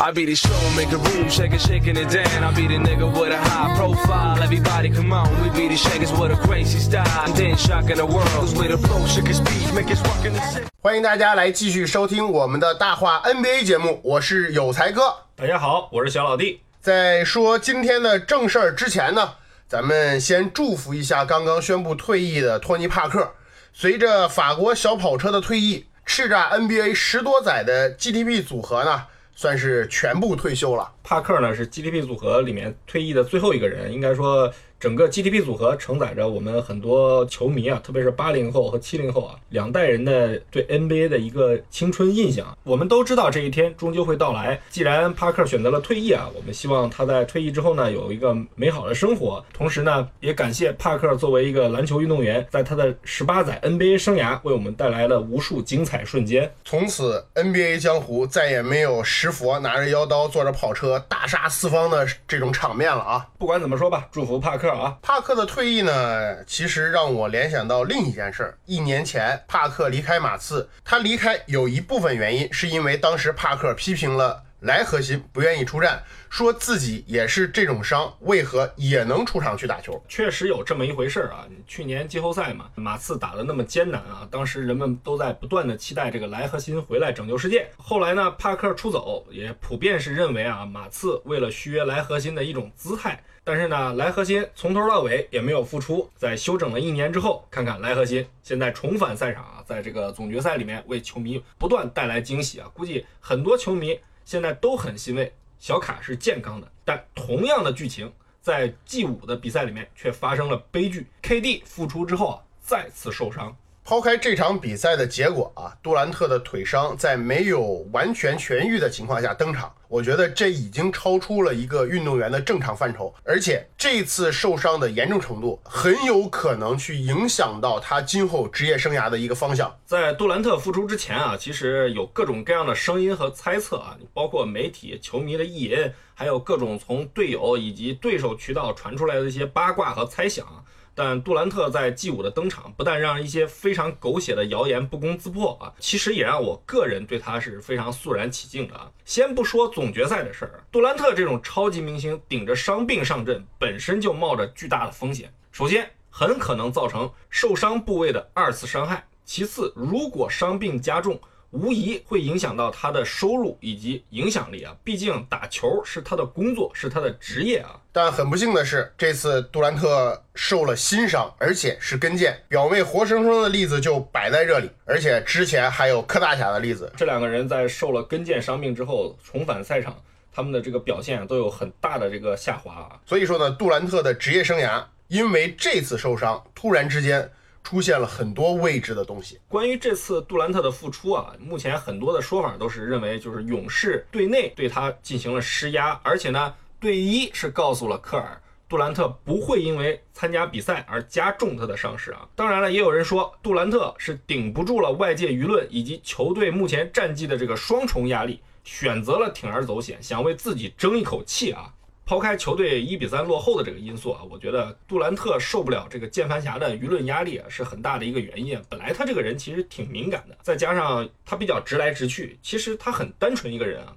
I be the show, make a room, shake it, shaking it down. I be the nigga with a high profile. Everybody come on, we be the shakers with a crazy style. And then shocking the world, cause we the flow, shake his speed, make us walk in the city. 欢迎大家来继续收听我们的大话 NBA 节目，我是有才哥。大家好，我是小老弟。在说今天的正事儿之前呢，咱们先祝福一下刚刚宣布退役的托尼·帕克。随着法国小跑车的退役，叱咤 NBA 十多载的 GTP 组合呢，算是全部退休了。帕克呢是 GDP 组合里面退役的最后一个人，应该说整个 GTP 组合承载着我们很多球迷啊，特别是八零后和七零后啊两代人的对 NBA 的一个青春印象。我们都知道这一天终究会到来。既然帕克选择了退役啊，我们希望他在退役之后呢有一个美好的生活。同时呢，也感谢帕克作为一个篮球运动员，在他的十八载 NBA 生涯为我们带来了无数精彩瞬间。从此，NBA 江湖再也没有石佛拿着腰刀坐着跑车大杀四方的这种场面了啊！不管怎么说吧，祝福帕克帕克的退役呢，其实让我联想到另一件事儿。一年前，帕克离开马刺，他离开有一部分原因是因为当时帕克批评了莱核心不愿意出战，说自己也是这种伤，为何也能出场去打球？确实有这么一回事儿啊！去年季后赛嘛，马刺打得那么艰难啊，当时人们都在不断的期待这个莱核心回来拯救世界。后来呢，帕克出走，也普遍是认为啊，马刺为了续约莱核心的一种姿态。但是呢，莱核心从头到尾也没有复出。在休整了一年之后，看看莱核心现在重返赛场啊，在这个总决赛里面为球迷不断带来惊喜啊！估计很多球迷现在都很欣慰，小卡是健康的。但同样的剧情在 G 五的比赛里面却发生了悲剧，KD 复出之后啊，再次受伤。抛开这场比赛的结果啊，杜兰特的腿伤在没有完全痊愈的情况下登场，我觉得这已经超出了一个运动员的正常范畴，而且这次受伤的严重程度很有可能去影响到他今后职业生涯的一个方向。在杜兰特复出之前啊，其实有各种各样的声音和猜测啊，包括媒体、球迷的意淫，还有各种从队友以及对手渠道传出来的一些八卦和猜想。但杜兰特在 G 五的登场，不但让一些非常狗血的谣言不攻自破啊，其实也让我个人对他是非常肃然起敬的啊。先不说总决赛的事儿，杜兰特这种超级明星顶着伤病上阵，本身就冒着巨大的风险。首先，很可能造成受伤部位的二次伤害；其次，如果伤病加重，无疑会影响到他的收入以及影响力啊！毕竟打球是他的工作，是他的职业啊。但很不幸的是，这次杜兰特受了新伤，而且是跟腱。表妹活生生的例子就摆在这里，而且之前还有柯大侠的例子。这两个人在受了跟腱伤病之后重返赛场，他们的这个表现都有很大的这个下滑啊。所以说呢，杜兰特的职业生涯因为这次受伤，突然之间。出现了很多未知的东西。关于这次杜兰特的复出啊，目前很多的说法都是认为，就是勇士队内对他进行了施压，而且呢，队医是告诉了科尔，杜兰特不会因为参加比赛而加重他的伤势啊。当然了，也有人说杜兰特是顶不住了外界舆论以及球队目前战绩的这个双重压力，选择了铤而走险，想为自己争一口气啊。抛开球队一比三落后的这个因素啊，我觉得杜兰特受不了这个键盘侠的舆论压力啊，是很大的一个原因。本来他这个人其实挺敏感的，再加上他比较直来直去，其实他很单纯一个人啊。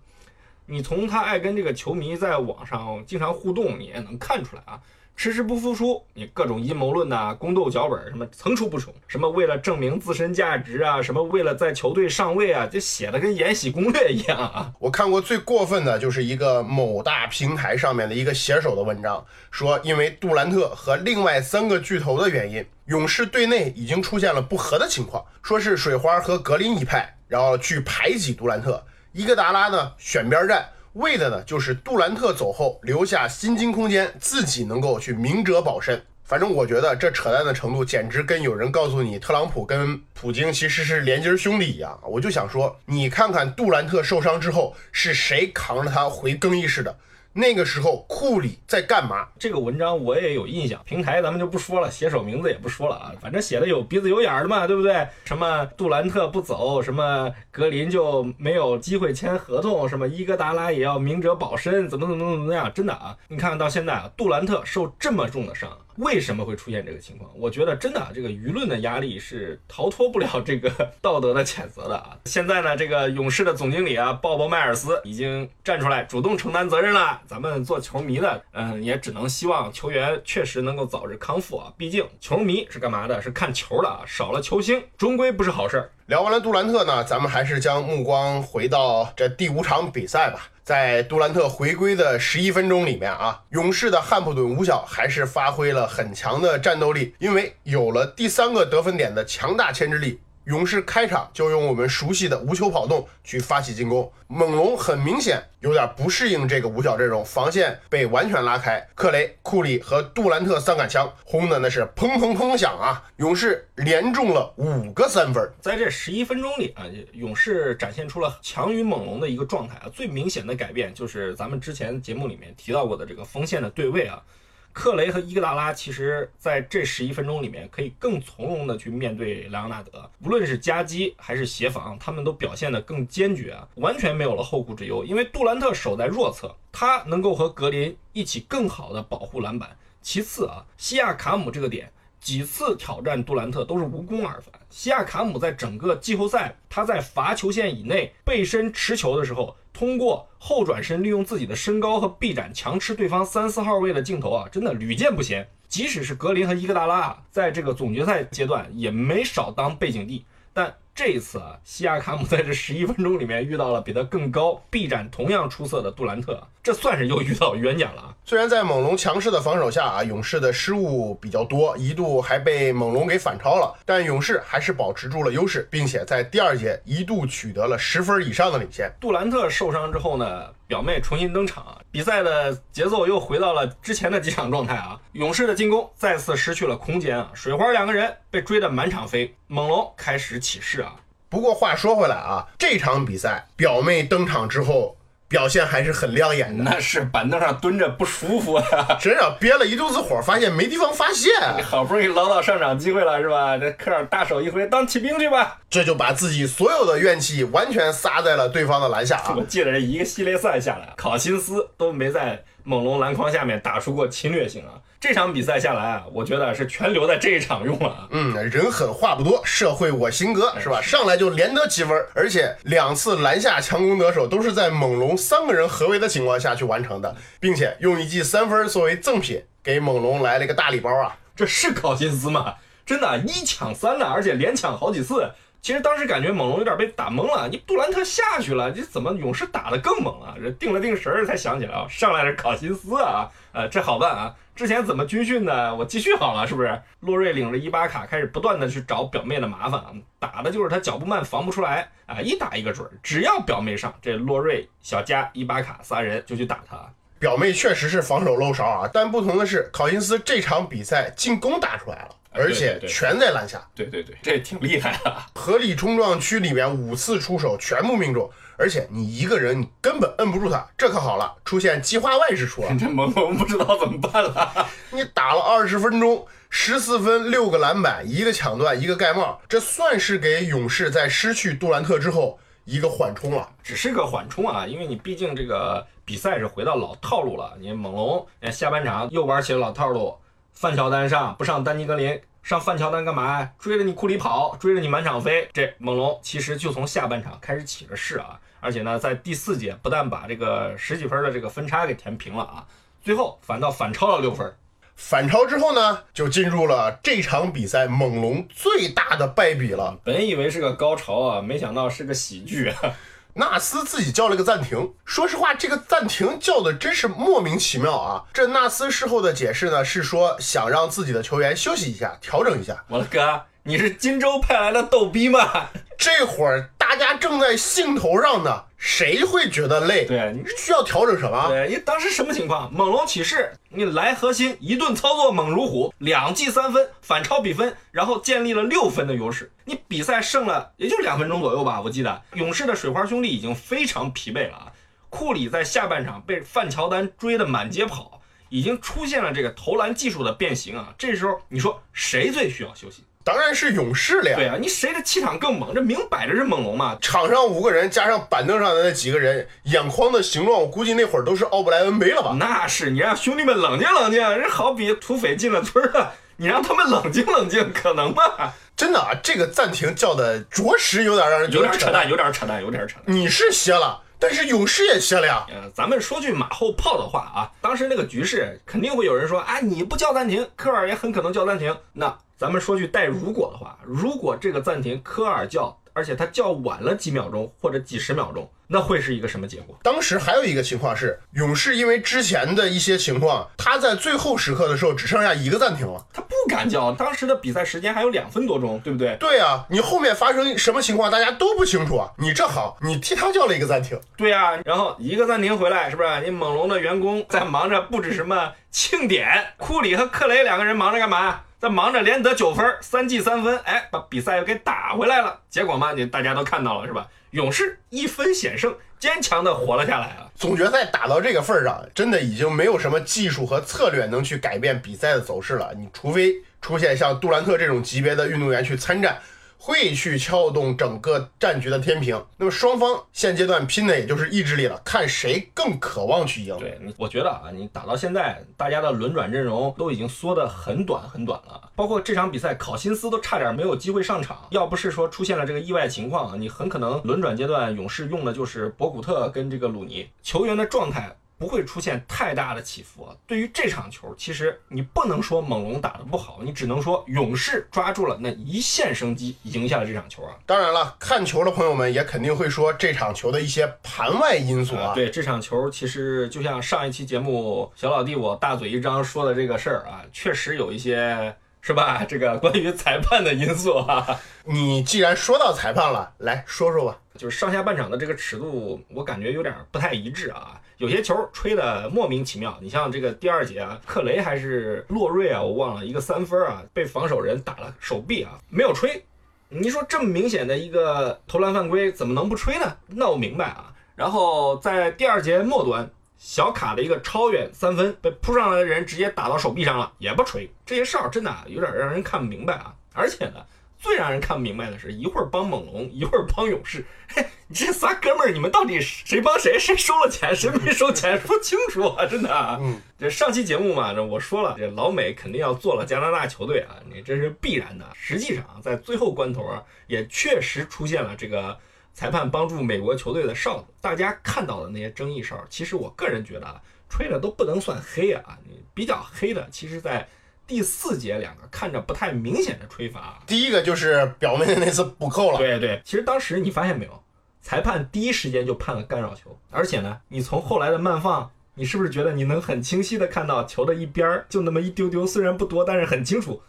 你从他爱跟这个球迷在网上经常互动，你也能看出来啊。迟迟不复出，你各种阴谋论呐、宫斗脚本什么层出不穷，什么为了证明自身价值啊，什么为了在球队上位啊，就写的跟《延禧攻略》一样啊。我看过最过分的就是一个某大平台上面的一个写手的文章，说因为杜兰特和另外三个巨头的原因，勇士队内已经出现了不和的情况，说是水花和格林一派，然后去排挤杜兰特，伊戈达拉呢选边站。为的呢，就是杜兰特走后留下薪金空间，自己能够去明哲保身。反正我觉得这扯淡的程度，简直跟有人告诉你特朗普跟普京其实是连襟兄弟一样。我就想说，你看看杜兰特受伤之后是谁扛着他回更衣室的？那个时候库里在干嘛？这个文章我也有印象，平台咱们就不说了，写手名字也不说了啊，反正写的有鼻子有眼儿的嘛，对不对？什么杜兰特不走，什么格林就没有机会签合同，什么伊戈达拉也要明哲保身，怎么怎么怎么样？真的啊，你看到现在啊，杜兰特受这么重的伤。为什么会出现这个情况？我觉得真的，这个舆论的压力是逃脱不了这个道德的谴责的啊！现在呢，这个勇士的总经理啊，鲍勃迈尔斯已经站出来主动承担责任了。咱们做球迷的，嗯，也只能希望球员确实能够早日康复啊！毕竟球迷是干嘛的？是看球的啊！少了球星，终归不是好事儿。聊完了杜兰特呢，咱们还是将目光回到这第五场比赛吧。在杜兰特回归的十一分钟里面啊，勇士的汉普顿五小还是发挥了很强的战斗力，因为有了第三个得分点的强大牵制力。勇士开场就用我们熟悉的无球跑动去发起进攻，猛龙很明显有点不适应这个五角阵容，防线被完全拉开。克雷、库里和杜兰特三杆枪轰的那是砰砰砰响啊！勇士连中了五个三分，在这十一分钟里啊，勇士展现出了强于猛龙的一个状态啊。最明显的改变就是咱们之前节目里面提到过的这个锋线的对位啊。克雷和伊格达拉其实在这十一分钟里面可以更从容的去面对莱昂纳德，无论是夹击还是协防，他们都表现得更坚决啊，完全没有了后顾之忧。因为杜兰特守在弱侧，他能够和格林一起更好的保护篮板。其次啊，西亚卡姆这个点几次挑战杜兰特都是无功而返。西亚卡姆在整个季后赛，他在罚球线以内背身持球的时候。通过后转身，利用自己的身高和臂展强吃对方三四号位的镜头啊，真的屡见不鲜。即使是格林和伊戈达拉啊，在这个总决赛阶段也没少当背景地，但。这一次啊，西亚卡姆在这十一分钟里面遇到了比他更高、臂展同样出色的杜兰特，这算是又遇到冤家了啊！虽然在猛龙强势的防守下啊，勇士的失误比较多，一度还被猛龙给反超了，但勇士还是保持住了优势，并且在第二节一度取得了十分以上的领先。杜兰特受伤之后呢，表妹重新登场，比赛的节奏又回到了之前的几场状态啊！勇士的进攻再次失去了空间啊，水花两个人被追得满场飞，猛龙开始起势啊。不过话说回来啊，这场比赛表妹登场之后，表现还是很亮眼的。那是板凳上蹲着不舒服啊，真要憋了一肚子火，发现没地方发泄。好不容易捞到上场机会了是吧？这科尔大手一挥，当骑兵去吧。这就把自己所有的怨气完全撒在了对方的篮下啊！我记得这一个系列赛下来，考辛斯都没在猛龙篮筐下面打出过侵略性啊。这场比赛下来啊，我觉得是全留在这一场用了。嗯，人狠话不多，社会我行格是吧？上来就连得七分，而且两次篮下强攻得手都是在猛龙三个人合围的情况下去完成的，并且用一记三分作为赠品，给猛龙来了一个大礼包啊！这是考辛斯吗？真的，一抢三的，而且连抢好几次。其实当时感觉猛龙有点被打懵了，你杜兰特下去了，你怎么勇士打得更猛啊？这定了定神儿才想起来啊，上来是考辛斯啊，呃，这好办啊。之前怎么军训的？我继续好了，是不是？洛瑞领着伊巴卡开始不断的去找表妹的麻烦啊，打的就是他脚步慢，防不出来啊，一打一个准。只要表妹上，这洛瑞、小加、伊巴卡仨人就去打他。表妹确实是防守漏勺啊，但不同的是，考辛斯这场比赛进攻打出来了。而且全在篮下，对对对，这挺厉害的。合理冲撞区里面五次出手全部命中，而且你一个人你根本摁不住他，这可好了，出现计划外之处了。这猛龙不知道怎么办了。你打了二十分钟，十四分，六个篮板，一个抢断，一个盖帽，这算是给勇士在失去杜兰特之后一个缓冲了。只是个缓冲啊，因为你毕竟这个比赛是回到老套路了。你猛龙下半场又玩起了老套路。范乔丹上不上丹尼格林上范乔丹干嘛呀？追着你库里跑，追着你满场飞。这猛龙其实就从下半场开始起了势啊，而且呢，在第四节不但把这个十几分的这个分差给填平了啊，最后反倒反超了六分。反超之后呢，就进入了这场比赛猛龙最大的败笔了。本以为是个高潮啊，没想到是个喜剧啊。纳斯自己叫了个暂停，说实话，这个暂停叫的真是莫名其妙啊！这纳斯事后的解释呢，是说想让自己的球员休息一下，调整一下。我的哥，你是荆州派来的逗逼吗？这会儿大家正在兴头上呢。谁会觉得累？对，你需要调整什么？对，你当时什么情况？猛龙起势，你来核心一顿操作猛如虎，两记三分反超比分，然后建立了六分的优势。你比赛剩了也就两分钟左右吧，我记得勇士的水花兄弟已经非常疲惫了啊。库里在下半场被范乔丹追得满街跑，已经出现了这个投篮技术的变形啊。这时候你说谁最需要休息？当然是勇士了呀。对啊，你谁的气场更猛？这明摆着是猛龙嘛。场上五个人加上板凳上的那几个人，眼眶的形状，我估计那会儿都是奥布莱恩杯了吧？那是你让兄弟们冷静冷静，这好比土匪进了村了，你让他们冷静冷静，可能吗？真的啊，这个暂停叫的着实有点让人觉得有点扯淡，有点扯淡，有点扯淡。你是歇了，但是勇士也歇了呀。呃，咱们说句马后炮的话啊，当时那个局势肯定会有人说啊，你不叫暂停，科尔也很可能叫暂停。那咱们说句带如果的话，如果这个暂停科尔叫，而且他叫晚了几秒钟或者几十秒钟，那会是一个什么结果？当时还有一个情况是，勇士因为之前的一些情况，他在最后时刻的时候只剩下一个暂停了。他不敢叫，当时的比赛时间还有两分多钟，对不对？对啊，你后面发生什么情况大家都不清楚啊。你这好你替他叫了一个暂停。对啊，然后一个暂停回来，是不是？你猛龙的员工在忙着布置什么庆典？库里和克雷两个人忙着干嘛？他忙着连得九分，三记三分，哎，把比赛又给打回来了。结果嘛，你大家都看到了是吧？勇士一分险胜，坚强的活了下来啊！总决赛打到这个份上，真的已经没有什么技术和策略能去改变比赛的走势了。你除非出现像杜兰特这种级别的运动员去参战。会去撬动整个战局的天平。那么双方现阶段拼的也就是意志力了，看谁更渴望去赢。对，我觉得啊，你打到现在，大家的轮转阵容都已经缩得很短很短了。包括这场比赛，考辛斯都差点没有机会上场。要不是说出现了这个意外情况，你很可能轮转阶段勇士用的就是博古特跟这个鲁尼球员的状态。不会出现太大的起伏。啊对于这场球，其实你不能说猛龙打得不好，你只能说勇士抓住了那一线生机，赢下了这场球啊。当然了，看球的朋友们也肯定会说这场球的一些盘外因素啊。对这场球，其实就像上一期节目小老弟我大嘴一张说的这个事儿啊，确实有一些是吧？这个关于裁判的因素啊。你既然说到裁判了，来说说吧。就是上下半场的这个尺度，我感觉有点不太一致啊。有些球吹的莫名其妙，你像这个第二节啊，克雷还是洛瑞啊，我忘了一个三分啊，被防守人打了手臂啊，没有吹。你说这么明显的一个投篮犯规，怎么能不吹呢？那我明白啊。然后在第二节末端，小卡的一个超远三分被扑上来的人直接打到手臂上了，也不吹。这些事儿真的有点让人看不明白啊。而且呢。最让人看不明白的是，一会儿帮猛龙，一会儿帮勇士。嘿，你这仨哥们儿，你们到底谁帮谁？谁收了钱，谁没收钱？说清楚啊！真的。嗯，这上期节目嘛，这我说了，这老美肯定要做了加拿大球队啊，你这是必然的。实际上，在最后关头啊，也确实出现了这个裁判帮助美国球队的哨子。大家看到的那些争议哨，其实我个人觉得啊，吹的都不能算黑啊，你比较黑的，其实在。第四节两个看着不太明显的吹罚，第一个就是表妹的那次补扣了。对对，其实当时你发现没有，裁判第一时间就判了干扰球，而且呢，你从后来的慢放，你是不是觉得你能很清晰的看到球的一边儿就那么一丢丢，虽然不多，但是很清楚，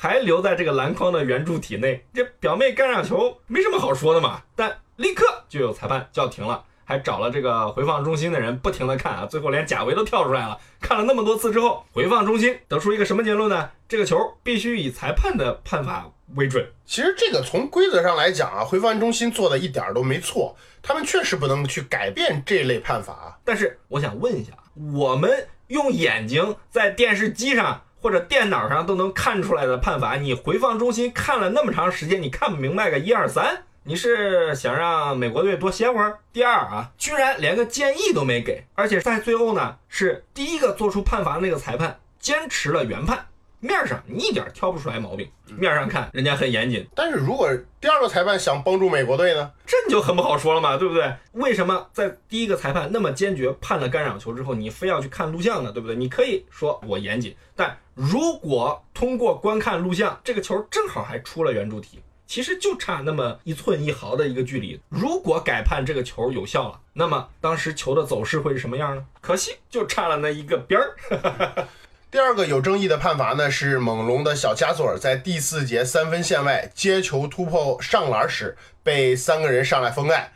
还留在这个篮筐的圆柱体内。这表妹干扰球没什么好说的嘛，但立刻就有裁判叫停了。还找了这个回放中心的人不停的看啊，最后连贾维都跳出来了。看了那么多次之后，回放中心得出一个什么结论呢？这个球必须以裁判的判罚为准。其实这个从规则上来讲啊，回放中心做的一点都没错，他们确实不能去改变这类判罚。但是我想问一下，我们用眼睛在电视机上或者电脑上都能看出来的判罚，你回放中心看了那么长时间，你看不明白个一二三？你是想让美国队多歇会儿？第二啊，居然连个建议都没给，而且在最后呢，是第一个做出判罚的那个裁判坚持了原判，面上你一点挑不出来毛病，面上看人家很严谨。但是如果第二个裁判想帮助美国队呢，这就很不好说了嘛，对不对？为什么在第一个裁判那么坚决判了干扰球之后，你非要去看录像呢？对不对？你可以说我严谨，但如果通过观看录像，这个球正好还出了圆柱体。其实就差那么一寸一毫的一个距离，如果改判这个球有效了，那么当时球的走势会是什么样呢？可惜就差了那一个边儿。第二个有争议的判罚呢，是猛龙的小加索尔在第四节三分线外接球突破上篮时被三个人上来封盖，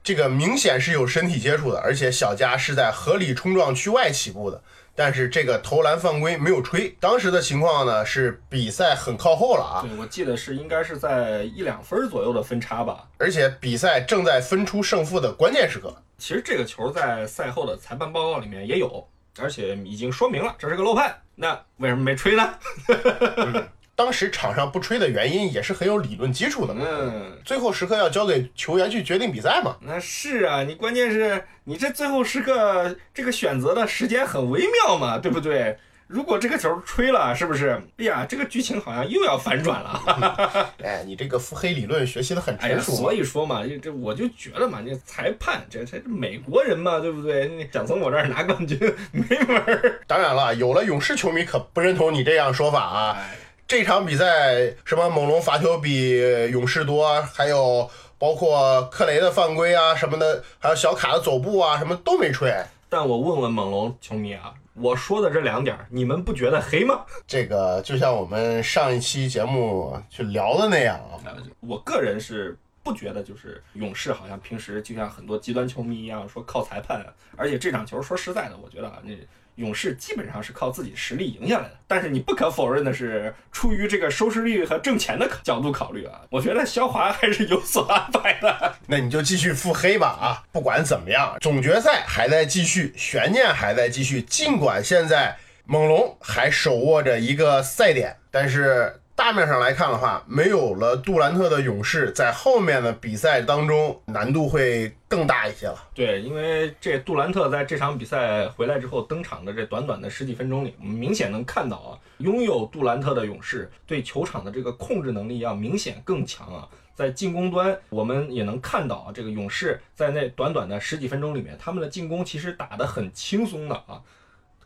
这个明显是有身体接触的，而且小加是在合理冲撞区外起步的。但是这个投篮犯规没有吹，当时的情况呢是比赛很靠后了啊。对，我记得是应该是在一两分左右的分差吧。而且比赛正在分出胜负的关键时刻，其实这个球在赛后的裁判报告里面也有，而且已经说明了这是个漏判。那为什么没吹呢？当时场上不吹的原因也是很有理论基础的嘛。嗯，最后时刻要交给球员去决定比赛嘛。那是啊，你关键是你这最后时刻这个选择的时间很微妙嘛，对不对？如果这个球吹了，是不是？哎呀，这个剧情好像又要反转了。哎，你这个腹黑理论学习的很成熟嘛。所以说嘛，这这我就觉得嘛，这裁判这这这美国人嘛，对不对？你想从我这儿拿冠军没门儿。当然了，有了勇士球迷可不认同你这样说法啊。哎，这场比赛什么猛龙罚球比勇士多，还有包括克雷的犯规啊什么的，还有小卡的走步啊什么都没吹。但我问问猛龙球迷啊，我说的这两点儿，你们不觉得黑吗？这个就像我们上一期节目去聊的那样啊，呃，我个人是不觉得，就是勇士好像平时就像很多极端球迷一样说靠裁判，而且这场球说实在的，我觉得啊，那勇士基本上是靠自己实力赢下来的。但是你不可否认的是，出于这个收视率和挣钱的角度考虑啊，我觉得肖华还是有所安排的。那你就继续腹黑吧啊！不管怎么样，总决赛还在继续，悬念还在继续。尽管现在猛龙还手握着一个赛点，但是大面上来看的话，没有了杜兰特的勇士，在后面的比赛当中难度会更大一些了。对，因为这杜兰特在这场比赛回来之后登场的这短短的十几分钟里，我们明显能看到啊，拥有杜兰特的勇士对球场的这个控制能力要明显更强啊。在进攻端，我们也能看到啊，这个勇士在那短短的十几分钟里面，他们的进攻其实打得很轻松的啊。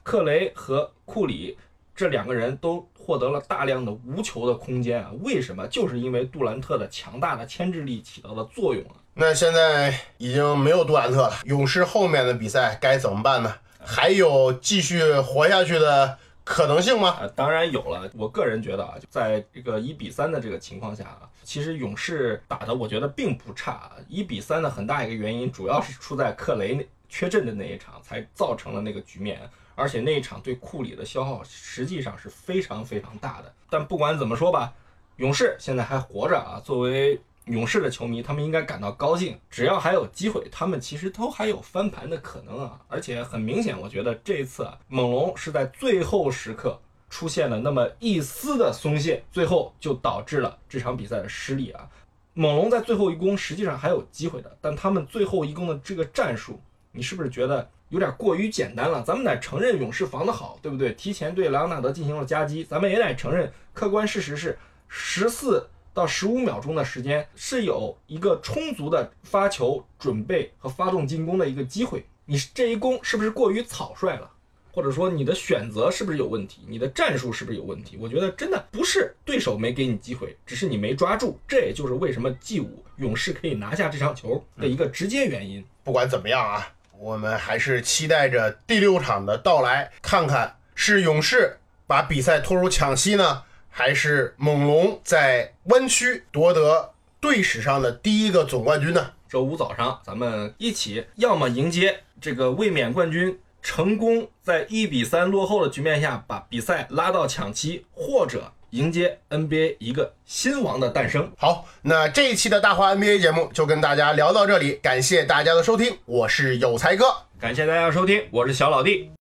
克雷和库里这两个人都获得了大量的无球的空间啊，为什么？就是因为杜兰特的强大的牵制力起到了作用啊。那现在已经没有杜兰特了，勇士后面的比赛该怎么办呢？还有继续活下去的可能性吗？啊，当然有了。我个人觉得啊，在这个一比三的这个情况下啊，其实勇士打的我觉得并不差啊。一比三的很大一个原因，主要是出在克雷那缺阵的那一场，才造成了那个局面。而且那一场对库里的消耗实际上是非常非常大的。但不管怎么说吧，勇士现在还活着啊。作为勇士的球迷，他们应该感到高兴。只要还有机会，他们其实都还有翻盘的可能啊！而且很明显，我觉得这一次啊，猛龙是在最后时刻出现了那么一丝的松懈，最后就导致了这场比赛的失利啊。猛龙在最后一攻实际上还有机会的，但他们最后一攻的这个战术，你是不是觉得有点过于简单了？咱们得承认勇士防得好，对不对？提前对莱昂纳德进行了夹击，咱们也得承认，客观事实是十四到十五秒钟的时间是有一个充足的发球准备和发动进攻的一个机会。你这一攻是不是过于草率了？或者说你的选择是不是有问题？你的战术是不是有问题？我觉得真的不是对手没给你机会，只是你没抓住。这也就是为什么 G 五勇士可以拿下这场球的一个直接原因。不管怎么样啊，我们还是期待着第六场的到来，看看是勇士把比赛拖入抢七呢，还是猛龙在湾区夺得队史上的第一个总冠军呢？周五早上，咱们一起要么迎接这个卫冕冠军成功在一比三落后的局面下把比赛拉到抢七，或者迎接 NBA 一个新王的诞生。好，那这一期的大话 NBA 节目就跟大家聊到这里，感谢大家的收听，我是有才哥。感谢大家收听，我是小老弟。